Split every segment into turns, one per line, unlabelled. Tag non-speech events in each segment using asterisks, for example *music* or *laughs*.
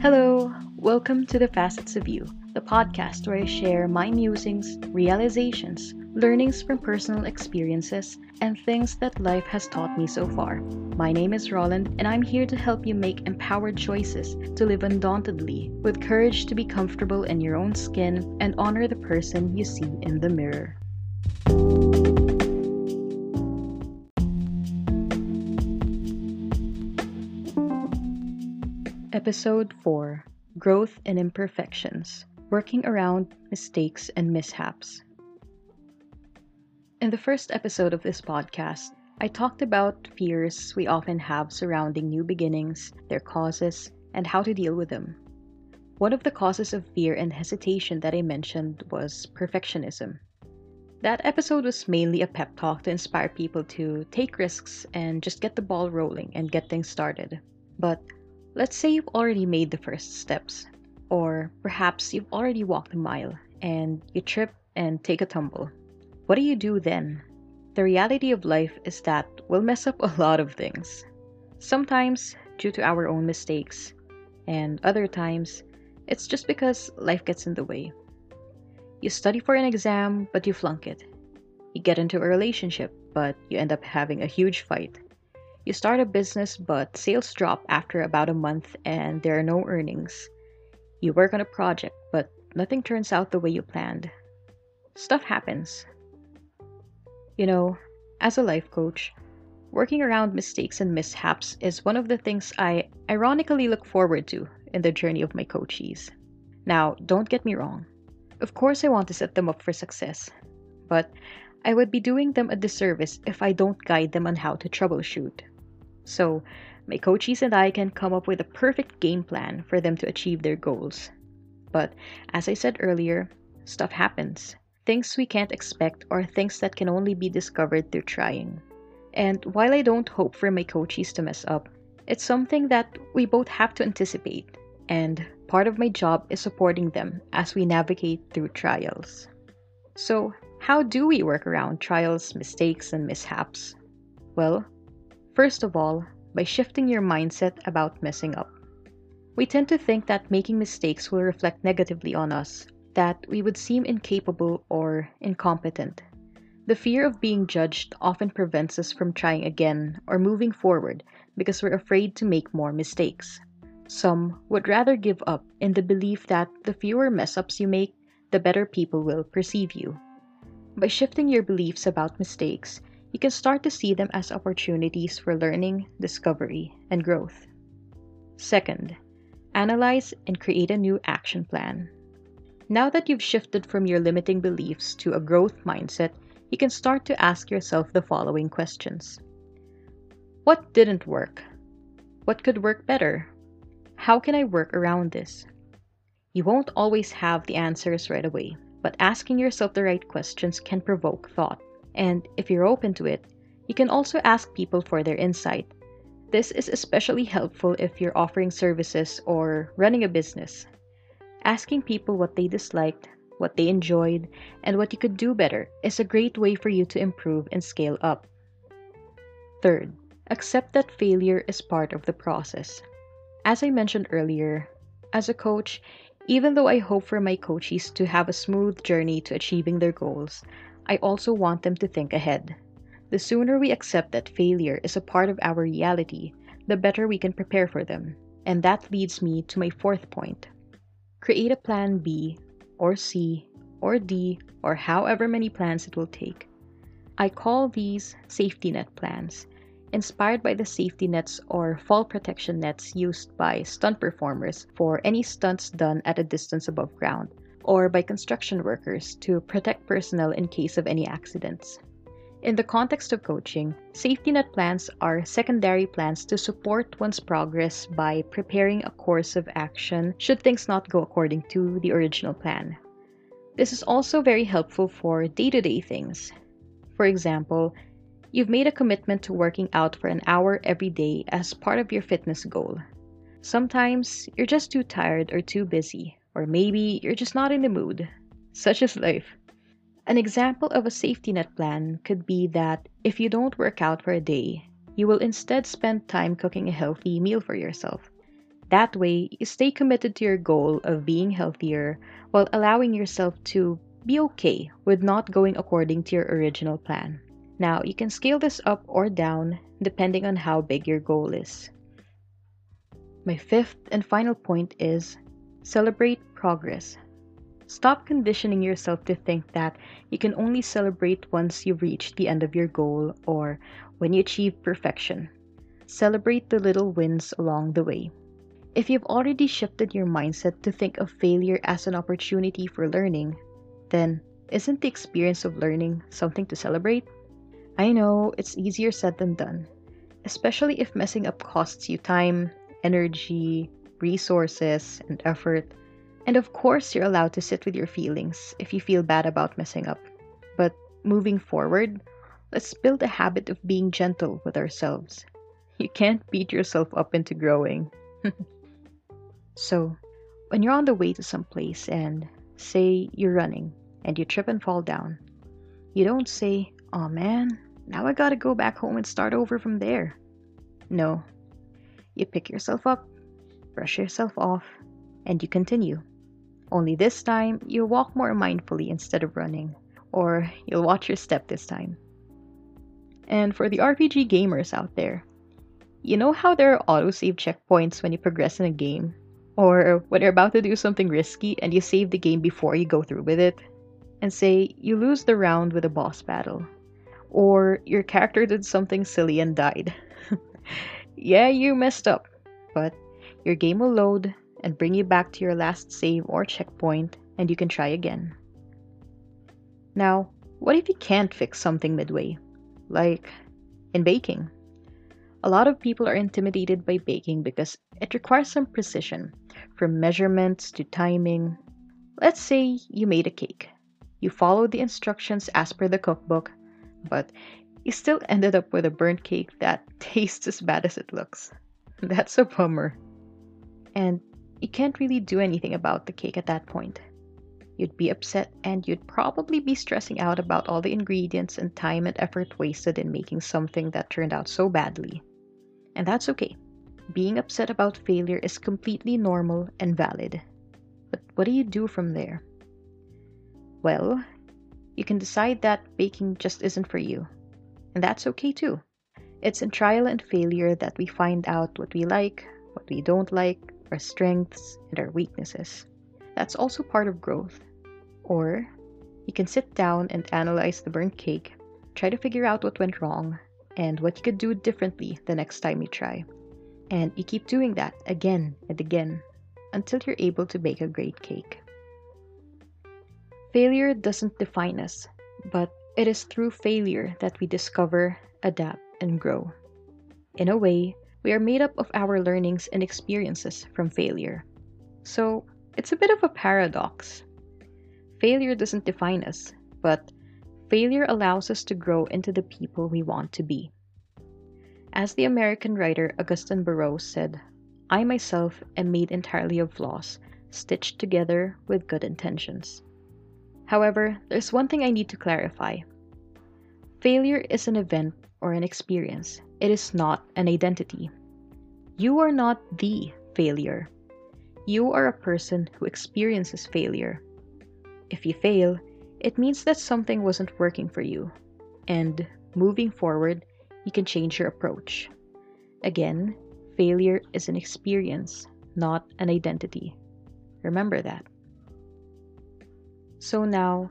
Hello, welcome to The Facets of You, the podcast where I share my musings, realizations, learnings from personal experiences, and things that life has taught me so far. My name is Roland, and I'm here to help you make empowered choices to live undauntedly, with courage to be comfortable in your own skin and honor the person you see in the mirror. Episode 4 Growth and Imperfections Working Around Mistakes and Mishaps. In the first episode of this podcast, I talked about fears we often have surrounding new beginnings, their causes, and how to deal with them. One of the causes of fear and hesitation that I mentioned was perfectionism. That episode was mainly a pep talk to inspire people to take risks and just get the ball rolling and get things started. But Let's say you've already made the first steps, or perhaps you've already walked a mile and you trip and take a tumble. What do you do then? The reality of life is that we'll mess up *laughs* a lot of things. Sometimes due to our own mistakes, and other times it's just because life gets in the way. You study for an exam, but you flunk it. You get into a relationship, but you end up having a huge fight. You start a business, but sales drop after about a month and there are no earnings. You work on a project, but nothing turns out the way you planned. Stuff happens. You know, as a life coach, working around mistakes and mishaps is one of the things I ironically look forward to in the journey of my coachees. Now, don't get me wrong. Of course, I want to set them up for success, but I would be doing them a disservice if I don't guide them on how to troubleshoot. So, my coaches and I can come up with a perfect game plan for them to achieve their goals. But as I said earlier, stuff happens. Things we can't expect or things that can only be discovered through trying. And while I don't hope for my coaches to mess up, it's something that we both have to anticipate. And part of my job is supporting them as we navigate through trials. So, how do we work around trials, mistakes, and mishaps? Well, First of all, by shifting your mindset about messing up. We tend to think that making mistakes will reflect negatively on us, that we would seem incapable or incompetent. The fear of being judged often prevents us from trying again or moving forward because we're afraid to make more mistakes. Some would rather give up in the belief that the fewer mess ups you make, the better people will perceive you. By shifting your beliefs about mistakes, you can start to see them as opportunities for learning, discovery, and growth. Second, analyze and create a new action plan. Now that you've shifted from your limiting beliefs to a growth mindset, you can start to ask yourself the following questions What didn't work? What could work better? How can I work around this? You won't always have the answers right away, but asking yourself the right questions can provoke thought. And if you're open to it, you can also ask people for their insight. This is especially helpful if you're offering services or running a business. Asking people what they disliked, what they enjoyed, and what you could do better is a great way for you to improve and scale up. Third, accept that failure is part of the process. As I mentioned earlier, as a coach, even though I hope for my coaches to have a smooth journey to achieving their goals, I also want them to think ahead. The sooner we accept that failure is a part of our reality, the better we can prepare for them. And that leads me to my fourth point. Create a plan B, or C, or D, or however many plans it will take. I call these safety net plans, inspired by the safety nets or fall protection nets used by stunt performers for any stunts done at a distance above ground or by construction workers to protect personnel in case of any accidents. In the context of coaching, safety net plans are secondary plans to support one's progress by preparing a course of action should things not go according to the original plan. This is also very helpful for day to day things. For example, you've made a commitment to working out for an hour every day as part of your fitness goal. Sometimes you're just too tired or too busy, or maybe you're just not in the mood. Such is life. An example of a safety net plan could be that if you don't work out for a day, you will instead spend time cooking a healthy meal for yourself. That way, you stay committed to your goal of being healthier while allowing yourself to be okay with not going according to your original plan. Now, you can scale this up or down depending on how big your goal is. My fifth and final point is celebrate progress. Stop conditioning yourself to think that you can only celebrate once you reach the end of your goal or when you achieve perfection. Celebrate the little wins along the way. If you've already shifted your mindset to think of failure as an opportunity for learning, then isn't the experience of learning something to celebrate? I know it's easier said than done, especially if messing up costs you time, energy, resources, and effort. And of course, you're allowed to sit with your feelings if you feel bad about messing up. But moving forward, let's build a habit of being gentle with ourselves. You can't beat yourself up into growing. *laughs* so, when you're on the way to some place and say you're running and you trip and fall down, you don't say, Oh man, now I gotta go back home and start over from there. No. You pick yourself up, brush yourself off, and you continue. Only this time, you'll walk more mindfully instead of running, or you'll watch your step this time. And for the RPG gamers out there, you know how there are autosave checkpoints when you progress in a game? Or when you're about to do something risky and you save the game before you go through with it? And say you lose the round with a boss battle. Or your character did something silly and died. *laughs* yeah, you messed up, but your game will load and bring you back to your last save or checkpoint and you can try again. Now, what if you can't fix something midway? Like in baking. A lot of people are intimidated by baking because it requires some precision, from measurements to timing. Let's say you made a cake. You followed the instructions as per the cookbook, but you still ended up with a burnt cake that *laughs* tastes as bad as it looks. That's a bummer. And you can't really do anything about the cake at that point. You'd be upset and you'd probably be stressing out about all the ingredients and time and effort wasted in making something that turned out so badly. And that's okay. Being upset about failure is completely normal and valid. But what do you do from there? Well, you can decide that baking just isn't for you. And that's okay too. It's in trial and failure that we find out what we like, what we don't like, our strengths, and our weaknesses. That's also part of growth. Or you can sit down and analyze the burnt cake, try to figure out what went wrong, and what you could do differently the next time you try. And you keep doing that again and again until you're able to bake a great cake. Failure doesn't define us, but it is through failure that we discover, adapt, and grow. In a way, we are made up of our learnings and experiences from failure. So, it's a bit of a paradox. Failure doesn't define us, but failure allows us to grow into the people we want to be. As the American writer Augusten Burroughs said, I myself am made entirely of flaws, stitched together with good intentions. However, there's one thing I need to clarify. Failure is an event or an experience, it is not an identity. You are not the failure. You are a person who experiences failure. If you fail, it means that something wasn't working for you. And moving forward, you can change your approach. Again, failure is an experience, not an identity. Remember that. So now,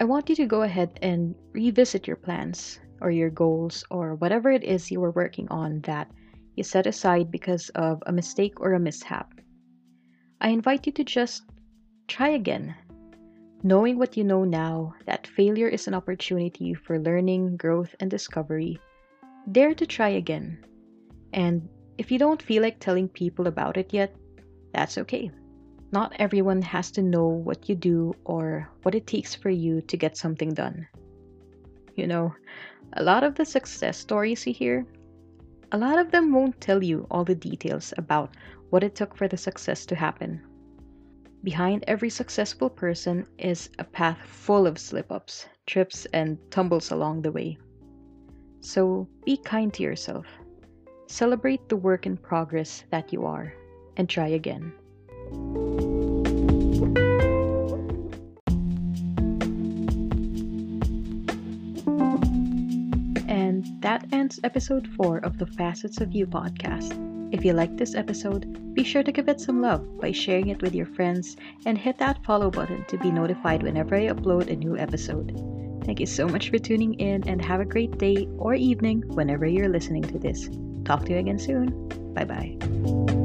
I want you to go ahead and revisit your plans or your goals or whatever it is you were working on that you set aside because of a mistake or a mishap. I invite you to just try again. Knowing what you know now, that failure is an opportunity for learning, growth, and discovery, dare to try again. And if you don't feel like telling people about it yet, that's okay. Not everyone has to know what you do or what it takes for you to get something done. You know, a lot of the success stories you hear a lot of them won't tell you all the details about what it took for the success to happen. Behind every successful person is a path full of slip ups, trips, and tumbles along the way. So be kind to yourself. Celebrate the work in progress that you are, and try again. That ends episode 4 of the Facets of You podcast. If you liked this episode, be sure to give it some love by sharing it with your friends and hit that follow button to be notified whenever I upload a new episode. Thank you so much for tuning in and have a great day or evening whenever you're listening to this. Talk to you again soon. Bye bye.